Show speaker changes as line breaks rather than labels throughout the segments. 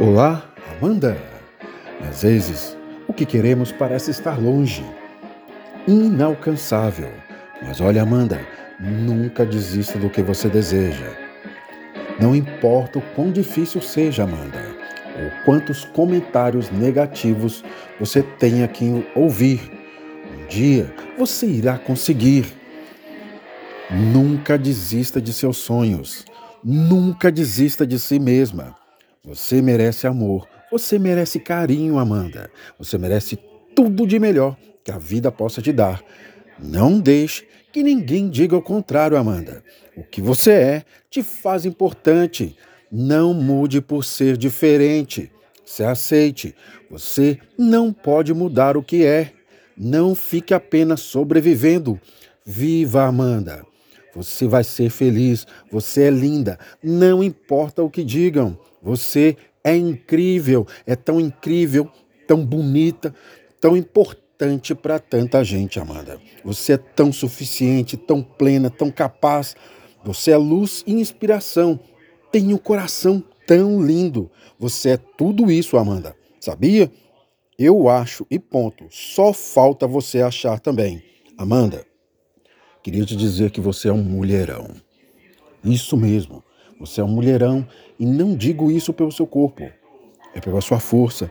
Olá, Amanda! Às vezes, o que queremos parece estar longe, inalcançável. Mas olha, Amanda, nunca desista do que você deseja. Não importa o quão difícil seja, Amanda, ou quantos comentários negativos você tenha que ouvir. Um dia você irá conseguir. Nunca desista de seus sonhos. Nunca desista de si mesma. Você merece amor, você merece carinho, Amanda. Você merece tudo de melhor que a vida possa te dar. Não deixe que ninguém diga o contrário, Amanda. O que você é te faz importante. Não mude por ser diferente. Se aceite. Você não pode mudar o que é. Não fique apenas sobrevivendo. Viva, Amanda. Você vai ser feliz. Você é linda. Não importa o que digam. Você é incrível, é tão incrível, tão bonita, tão importante para tanta gente, Amanda. Você é tão suficiente, tão plena, tão capaz. Você é luz e inspiração. Tem um coração tão lindo. Você é tudo isso, Amanda. Sabia? Eu acho e ponto. Só falta você achar também. Amanda, queria te dizer que você é um mulherão. Isso mesmo. Você é um mulherão e não digo isso pelo seu corpo. É pela sua força,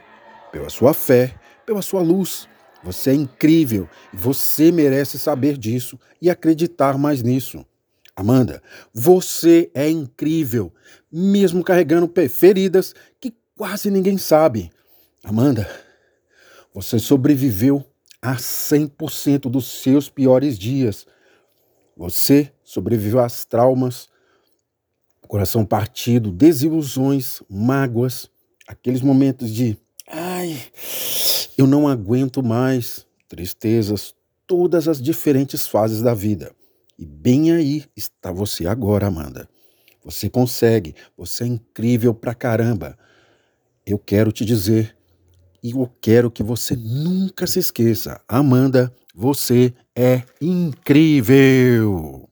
pela sua fé, pela sua luz. Você é incrível você merece saber disso e acreditar mais nisso. Amanda, você é incrível, mesmo carregando feridas que quase ninguém sabe. Amanda, você sobreviveu a 100% dos seus piores dias. Você sobreviveu às traumas, coração partido, desilusões, mágoas, aqueles momentos de ai, eu não aguento mais, tristezas, todas as diferentes fases da vida. E bem aí está você agora, Amanda. Você consegue, você é incrível pra caramba. Eu quero te dizer e eu quero que você nunca se esqueça, Amanda, você é incrível.